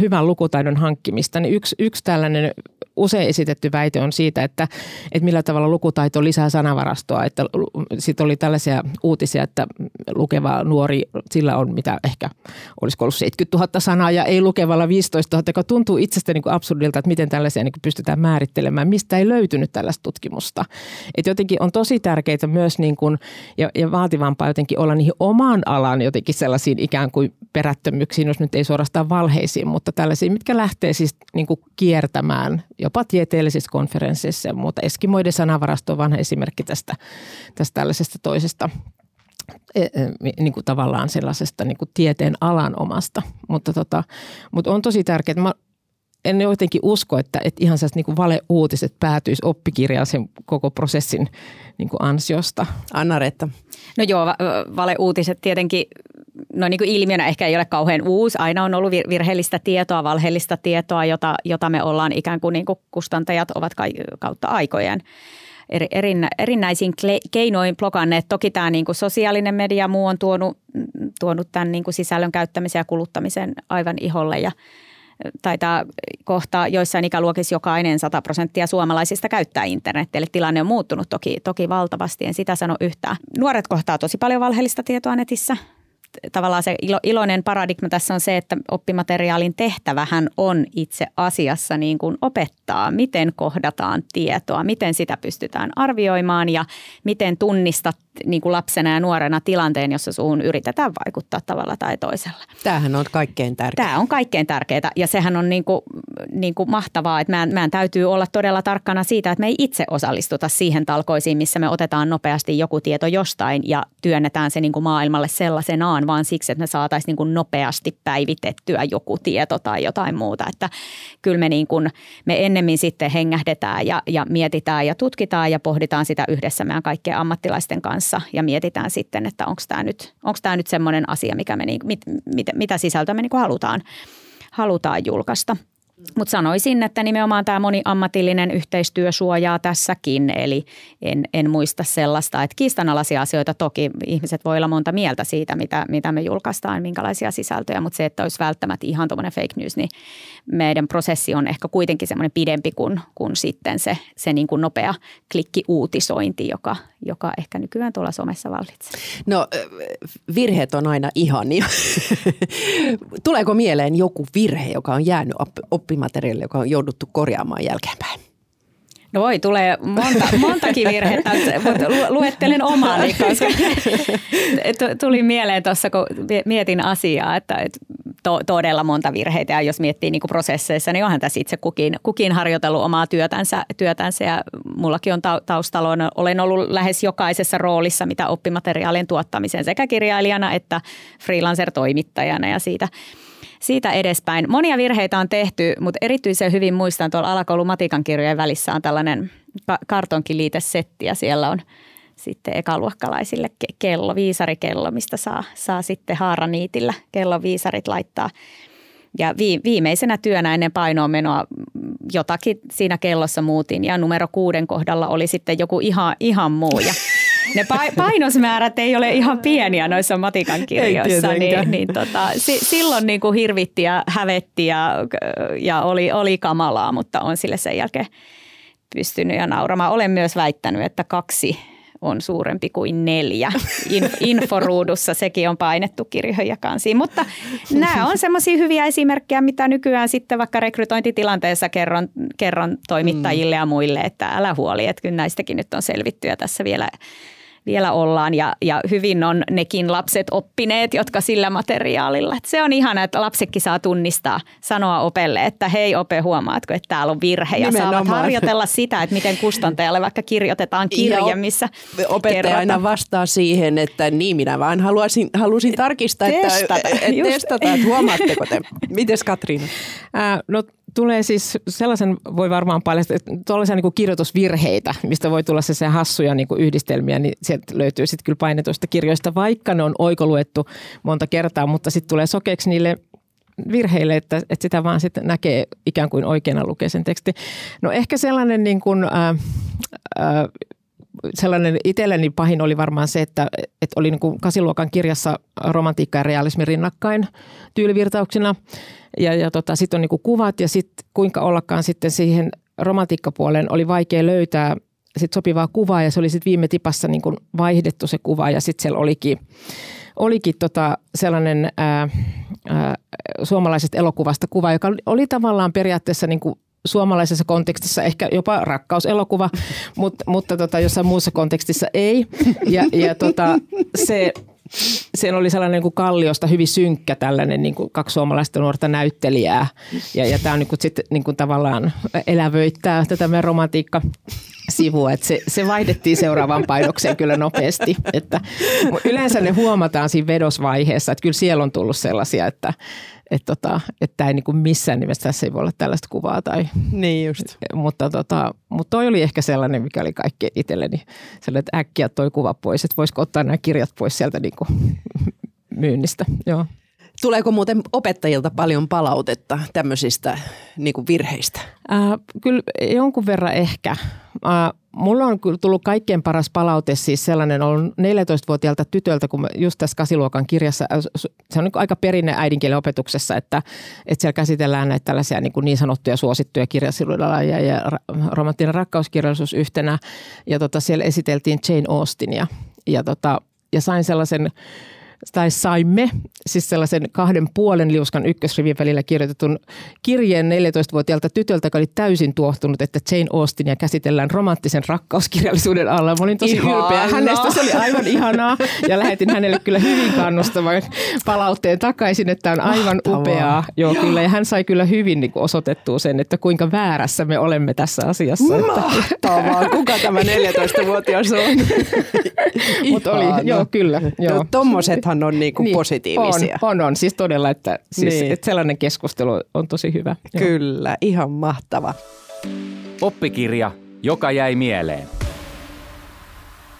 hyvän lukutaidon hankkimista, niin yksi, yksi tällainen usein esitetty väite on siitä, että, että millä tavalla lukutaito lisää sanavarastoa. Että sitten oli tällaisia uutisia, että lukeva nuori, sillä on mitä ehkä, olisiko ollut 70 000 sanaa ja ei lukevalla 15 000, joka tuntuu itsestä niin kuin absurdilta, että miten tällaisia niin kuin pystytään määrittelemään. Mistä ei löytynyt tällaista tutkimusta. Että jotenkin on tosi tärkeää myös niin kuin, ja, ja vaativampaa jotenkin olla niihin oman alan jotenkin sellaisiin ikään kuin perättömyyksiin, jos nyt ei suorastaan valheisiin, mutta tällaisiin, mitkä lähtee siis niin kuin kiertämään jopa tieteellisissä konferensseissa, mutta Eskimoiden sanavarasto on vanha esimerkki tästä, tästä tällaisesta toisesta e, e, niin kuin tavallaan sellaisesta niin kuin tieteen alan omasta. Mutta, tota, mutta on tosi tärkeää, mä en jotenkin usko, että, että ihan sellaiset niin valeuutiset päätyisi oppikirjaan sen koko prosessin niin kuin ansiosta. Anna-Reetta. No joo, valeuutiset tietenkin no niin kuin ilmiönä ehkä ei ole kauhean uusi. Aina on ollut virheellistä tietoa, valheellista tietoa, jota, jota me ollaan ikään kuin, niin kuin kustantajat ovat kautta aikojen eri, erinäisiin keinoin blokanneet. Toki tämä niin kuin sosiaalinen media muu on tuonut, tuonut tämän niin kuin sisällön käyttämisen ja kuluttamisen aivan iholle ja taitaa kohtaa joissain ikäluokissa jokainen 100 prosenttia suomalaisista käyttää internetiä. Eli tilanne on muuttunut toki, toki valtavasti, en sitä sano yhtään. Nuoret kohtaa tosi paljon valheellista tietoa netissä tavallaan se ilo, iloinen paradigma tässä on se, että oppimateriaalin tehtävähän on itse asiassa niin kuin opettaa, miten kohdataan tietoa, miten sitä pystytään arvioimaan ja miten tunnistat niin kuin lapsena ja nuorena tilanteen, jossa suun yritetään vaikuttaa tavalla tai toisella. Tämähän on kaikkein tärkeää. Tämä on kaikkein tärkeää ja sehän on niin kuin, niin kuin mahtavaa, että meidän, meidän täytyy olla todella tarkkana siitä, että me ei itse osallistuta siihen talkoisiin, missä me otetaan nopeasti joku tieto jostain ja työnnetään se niin kuin maailmalle sellaisenaan vaan, siksi, että me saataisiin niin kuin nopeasti päivitettyä joku tieto tai jotain muuta. Että kyllä me, niin kuin, me ennemmin sitten hengähdetään ja, ja mietitään ja tutkitaan ja pohditaan sitä yhdessä meidän kaikkien ammattilaisten kanssa ja mietitään sitten, että onko tämä nyt, onko tämä nyt semmoinen asia, mikä me, niin, mit, mit, mitä sisältöä me niin kuin halutaan, halutaan julkaista. Mutta sanoisin, että nimenomaan tämä moniammatillinen yhteistyö suojaa tässäkin, eli en, en muista sellaista, että kiistanalaisia asioita toki ihmiset voi olla monta mieltä siitä, mitä, mitä me julkaistaan, minkälaisia sisältöjä, mutta se, että olisi välttämättä ihan tuommoinen fake news, niin meidän prosessi on ehkä kuitenkin semmoinen pidempi kuin, kuin sitten se, se niin kuin nopea klikkiuutisointi, joka, joka ehkä nykyään tuolla somessa vallitsee. No virheet on aina ihania. Tuleeko mieleen joku virhe, joka on jäänyt oppimateriaali, joka on jouduttu korjaamaan jälkeenpäin? No voi, tulee monta, montakin virhettä, mutta luettelen omani, koska tuli mieleen tuossa, kun mietin asiaa, että to, todella monta virheitä. Ja jos miettii niin prosesseissa, niin onhan tässä itse kukin, kukin harjoitellut omaa työtänsä, työtänsä. Ja mullakin on taustalla, olen ollut lähes jokaisessa roolissa, mitä oppimateriaalien tuottamisen sekä kirjailijana että freelancer-toimittajana ja siitä – siitä edespäin. Monia virheitä on tehty, mutta erityisen hyvin muistan tuolla alakoulun matikan kirjojen välissä on tällainen kartonkiliitesetti ja siellä on sitten ekaluokkalaisille kello, viisarikello, mistä saa, saa sitten haaraniitillä kellon viisarit laittaa. Ja viimeisenä työnä ennen painoon menoa jotakin siinä kellossa muutin ja numero kuuden kohdalla oli sitten joku ihan, ihan muu. Ja ne painosmäärät ei ole ihan pieniä noissa matikan kirjoissa, niin, niin tota, si, silloin niin kuin hirvitti ja hävetti ja, ja oli, oli kamalaa, mutta on sille sen jälkeen pystynyt ja nauramaan. Olen myös väittänyt, että kaksi on suurempi kuin neljä. inforuudussa sekin on painettu kirjoja kansiin. Mutta nämä on semmoisia hyviä esimerkkejä, mitä nykyään sitten vaikka rekrytointitilanteessa kerron, kerron toimittajille ja muille, että älä huoli, että kyllä näistäkin nyt on selvitty ja tässä vielä vielä ollaan ja, ja hyvin on nekin lapset oppineet, jotka sillä materiaalilla. Et se on ihana, että lapsetkin saa tunnistaa, sanoa opelle, että hei ope, huomaatko, että täällä on virhe ja Nimenomaan. saavat harjoitella sitä, että miten kustantajalle vaikka kirjoitetaan kirje, missä Opettaja kerrotaan. aina vastaa siihen, että niin minä vaan haluaisin, halusin tarkistaa, testata, että, että, testata, että huomaatteko te. Mites Katriina? Äh, no tulee siis sellaisen, voi varmaan paljastaa, että tuollaisia niin kirjoitusvirheitä, mistä voi tulla se hassuja niin kuin yhdistelmiä, niin sieltä löytyy sitten kyllä painetuista kirjoista, vaikka ne on oikoluettu monta kertaa, mutta sitten tulee sokeeksi niille virheille, että, että sitä vaan sitten näkee ikään kuin oikeana lukee sen teksti. No ehkä sellainen niin kuin, äh, äh, sellainen itselleni pahin oli varmaan se, että, että oli niin kuin kasiluokan kirjassa romantiikka ja realismi rinnakkain tyylivirtauksina. Ja, ja tota, sitten on niin kuin kuvat ja sitten kuinka ollakaan sitten siihen romantiikkapuoleen oli vaikea löytää sit sopivaa kuvaa ja se oli sitten viime tipassa niin kuin vaihdettu se kuva ja sitten siellä olikin, olikin tota sellainen ää, ää, suomalaisesta elokuvasta kuva, joka oli tavallaan periaatteessa niin kuin suomalaisessa kontekstissa ehkä jopa rakkauselokuva, mutta, mutta tota, jossain muussa kontekstissa ei. Ja, ja tota, se, sen oli sellainen niin kuin kalliosta hyvin synkkä tällainen niin kuin kaksi suomalaista nuorta näyttelijää. Ja, ja tämä on niin kuin, sit, niin kuin tavallaan elävöittää tätä meidän romantiikka sivua, että se, se vaihdettiin seuraavaan painokseen kyllä nopeasti. Että yleensä ne huomataan siinä vedosvaiheessa, että kyllä siellä on tullut sellaisia, että, että, tota, että ei niin missään nimessä tässä ei voi olla tällaista kuvaa. Tai, niin just. Mutta, tota, mutta toi oli ehkä sellainen, mikä oli kaikki itselleni sellainen, että äkkiä toi kuva pois, että voisiko ottaa nämä kirjat pois sieltä niin kuin myynnistä. Joo. Tuleeko muuten opettajilta paljon palautetta tämmöisistä niin kuin virheistä? Äh, kyllä jonkun verran ehkä. Äh, mulla on kyllä tullut kaikkein paras palaute siis sellainen on 14-vuotiaalta tytöltä, kun just tässä kasiluokan kirjassa, äh, se on niin aika perinne äidinkielen opetuksessa, että, että siellä käsitellään näitä tällaisia niin, niin sanottuja suosittuja kirjasiluja ja, romanttinen rakkauskirjallisuus yhtenä. Ja tota, siellä esiteltiin Jane Austenia ja, tota, ja sain sellaisen tai saimme siis sellaisen kahden puolen liuskan ykkösrivin välillä kirjoitetun kirjeen 14-vuotiaalta tytöltä, joka oli täysin tuohtunut, että Jane Austenia käsitellään romanttisen rakkauskirjallisuuden alla. Mä olin tosi ylpeä hänestä, se oli aivan ihanaa ja lähetin hänelle kyllä hyvin kannustavan palautteen takaisin, että on aivan Mahtavaa. upeaa. Joo, kyllä, ja hän sai kyllä hyvin niin osoitettua sen, että kuinka väärässä me olemme tässä asiassa. Mahtavaa, kuka tämä 14-vuotias on? Mutta oli, joo kyllä. Joo. No, tommoset on niin kuin niin, positiivisia. On, on, on, siis todella, että, siis, niin. että sellainen keskustelu on tosi hyvä. Kyllä, Joo. ihan mahtava. Oppikirja, joka jäi mieleen.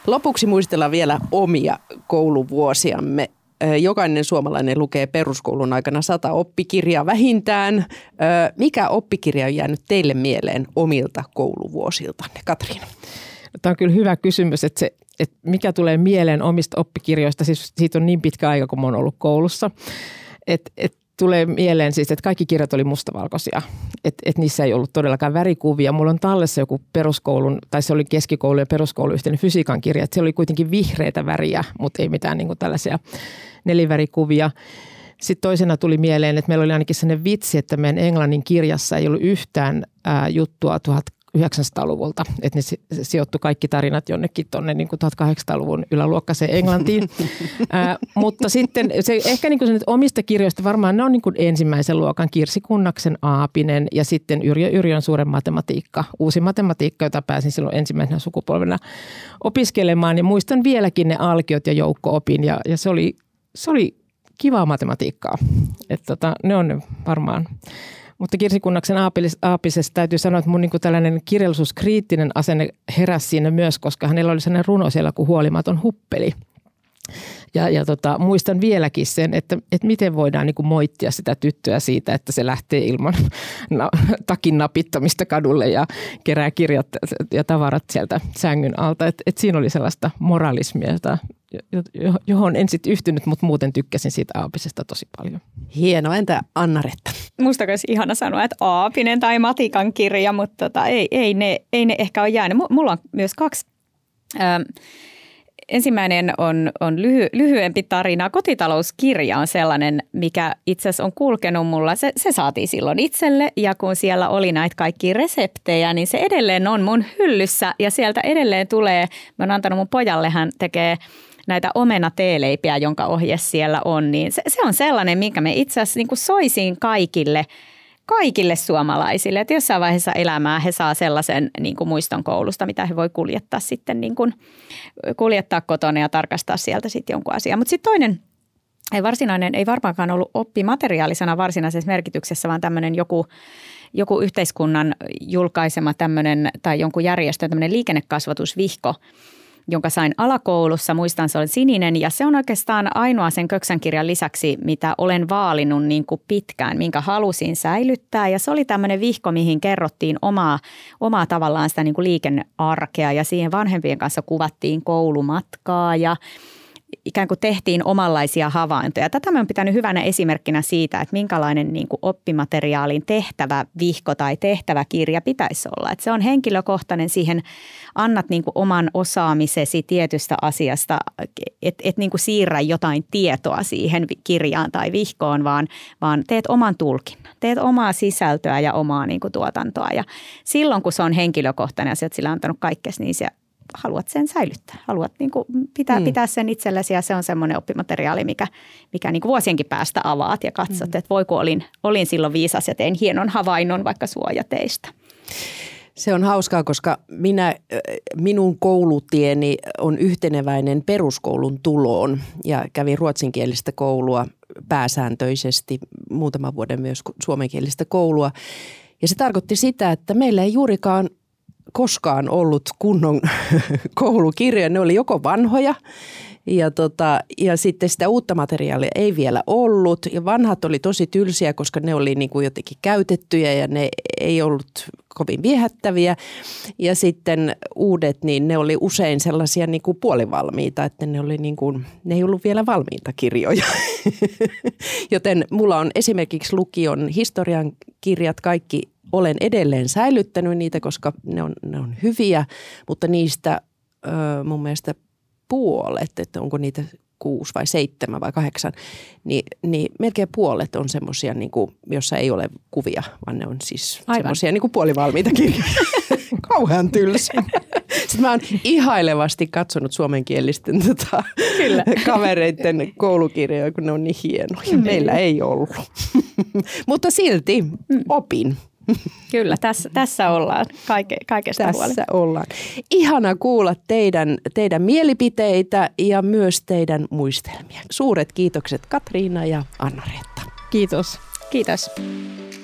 Lopuksi muistellaan vielä omia kouluvuosiamme. Jokainen suomalainen lukee peruskoulun aikana sata oppikirjaa vähintään. Mikä oppikirja on jäänyt teille mieleen omilta kouluvuosiltanne, Katriina? Tämä on kyllä hyvä kysymys, että, se, että mikä tulee mieleen omista oppikirjoista, siis siitä on niin pitkä aika, kun oon ollut koulussa. Et, et tulee mieleen siis, että kaikki kirjat oli mustavalkoisia, että et niissä ei ollut todellakaan värikuvia. Mulla on tallessa joku peruskoulun, tai se oli keskikoulu ja peruskoulu yhteinen fysiikan kirja, että se oli kuitenkin vihreitä väriä, mutta ei mitään niin kuin tällaisia nelivärikuvia. Sitten toisena tuli mieleen, että meillä oli ainakin sellainen vitsi, että meidän englannin kirjassa ei ollut yhtään ää, juttua 900-luvulta. Että ne sijoittu kaikki tarinat jonnekin tuonne niin 1800-luvun yläluokkaiseen Englantiin. Ää, mutta sitten se ehkä niin kuin omista kirjoista varmaan ne on niin kuin ensimmäisen luokan Kirsi Kunnaksen Aapinen ja sitten Yrjö Yrjön suuren matematiikka, uusi matematiikka, jota pääsin silloin ensimmäisenä sukupolvena opiskelemaan. Ja muistan vieläkin ne alkiot ja joukko-opin ja, ja se, oli, se oli kivaa matematiikkaa. Että tota, ne on varmaan mutta Kirsi Kunnaksen aapisesta täytyy sanoa, että mun niin tällainen kirjallisuuskriittinen asenne heräsi siinä myös, koska hänellä oli sellainen runo siellä kuin huolimaton huppeli. Ja, ja tota, muistan vieläkin sen, että, että miten voidaan niin kuin moittia sitä tyttöä siitä, että se lähtee ilman na, takin napittamista kadulle ja kerää kirjat ja tavarat sieltä sängyn alta. Et, et siinä oli sellaista moralismia, jota, johon en sitten yhtynyt, mutta muuten tykkäsin siitä Aapisesta tosi paljon. Hienoa. Entä Anna-Retta? Musta olisi ihana sanoa, että Aapinen tai Matikan kirja, mutta tota, ei, ei, ne, ei ne ehkä ole jäänyt. Mulla on myös kaksi ähm, Ensimmäinen on, on lyhy, lyhyempi tarina. Kotitalouskirja on sellainen, mikä itse asiassa on kulkenut mulla. Se, se saatiin silloin itselle ja kun siellä oli näitä kaikkia reseptejä, niin se edelleen on mun hyllyssä ja sieltä edelleen tulee, mä oon antanut mun pojalle, hän tekee näitä omena teeleipiä, jonka ohje siellä on, niin se, se on sellainen, minkä me itse asiassa niin soisin kaikille – kaikille suomalaisille, että jossain vaiheessa elämää he saa sellaisen niin kuin muiston koulusta, mitä he voi kuljettaa sitten niin kuin, kuljettaa kotona ja tarkastaa sieltä sitten jonkun asian. Mutta sitten toinen ei varsinainen, ei varmaankaan ollut oppimateriaalisena varsinaisessa merkityksessä, vaan tämmöinen joku, joku yhteiskunnan julkaisema tämmöinen tai jonkun järjestön tämmöinen liikennekasvatusvihko – jonka sain alakoulussa. Muistan, se oli sininen ja se on oikeastaan ainoa sen köksän kirjan lisäksi, mitä olen vaalinut niin kuin pitkään, minkä halusin säilyttää. Ja se oli tämmöinen vihko, mihin kerrottiin omaa, omaa tavallaan sitä niin kuin liikennearkea ja siihen vanhempien kanssa kuvattiin koulumatkaa ja – ikään kuin tehtiin omanlaisia havaintoja. Tätä mä oon pitänyt hyvänä esimerkkinä siitä, että minkälainen niin kuin oppimateriaalin tehtävä vihko tai tehtävä kirja pitäisi olla. Että se on henkilökohtainen, siihen annat niin kuin oman osaamisesi tietystä asiasta, että et niin kuin siirrä jotain tietoa siihen kirjaan tai vihkoon, vaan, vaan teet oman tulkinnan. Teet omaa sisältöä ja omaa niin kuin tuotantoa ja silloin kun se on henkilökohtainen ja sillä antanut kaikkes, niin se haluat sen säilyttää. Haluat niin kuin pitää, mm. pitää sen itsellesi ja se on semmoinen oppimateriaali, mikä, mikä niin kuin vuosienkin päästä avaat ja katsot, mm. että voiko olin, olin silloin viisas ja tein hienon havainnon vaikka suojateista. Se on hauskaa, koska minä, minun koulutieni on yhteneväinen peruskoulun tuloon ja kävin ruotsinkielistä koulua pääsääntöisesti, muutaman vuoden myös suomenkielistä koulua. Ja se tarkoitti sitä, että meillä ei juurikaan koskaan ollut kunnon koulukirjoja. Ne oli joko vanhoja ja, tota, ja sitten sitä uutta materiaalia ei vielä ollut. Ja vanhat oli tosi tylsiä, koska ne oli niin kuin jotenkin käytettyjä ja ne ei ollut kovin viehättäviä. Ja sitten uudet, niin ne oli usein sellaisia niin kuin puolivalmiita, että ne, oli niin kuin, ne ei ollut vielä valmiita kirjoja. Joten mulla on esimerkiksi lukion historian kirjat kaikki olen edelleen säilyttänyt niitä, koska ne on, ne on hyviä, mutta niistä ö, mun mielestä puolet, että onko niitä kuusi vai seitsemän vai kahdeksan, niin, niin melkein puolet on semmoisia, niin jossa ei ole kuvia, vaan ne on siis semmoisia niin puolivalmiita kirjoja. Kauhean tylsä. Sitten mä oon ihailevasti katsonut suomenkielisten tota, Kyllä. kavereiden koulukirjoja, kun ne on niin hienoja. Meillä ei ollut. Mutta silti opin Kyllä, tässä, tässä ollaan kaike, kaikesta Tässä huoli. ollaan. Ihana kuulla teidän, teidän mielipiteitä ja myös teidän muistelmia. Suuret kiitokset Katriina ja Anna-Reetta. Kiitos. Kiitos.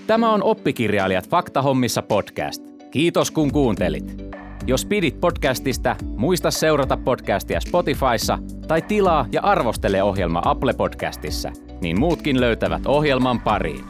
Tämä on Oppikirjailijat Faktahommissa podcast. Kiitos kun kuuntelit. Jos pidit podcastista, muista seurata podcastia Spotifyssa tai tilaa ja arvostele ohjelma Apple Podcastissa, niin muutkin löytävät ohjelman pariin.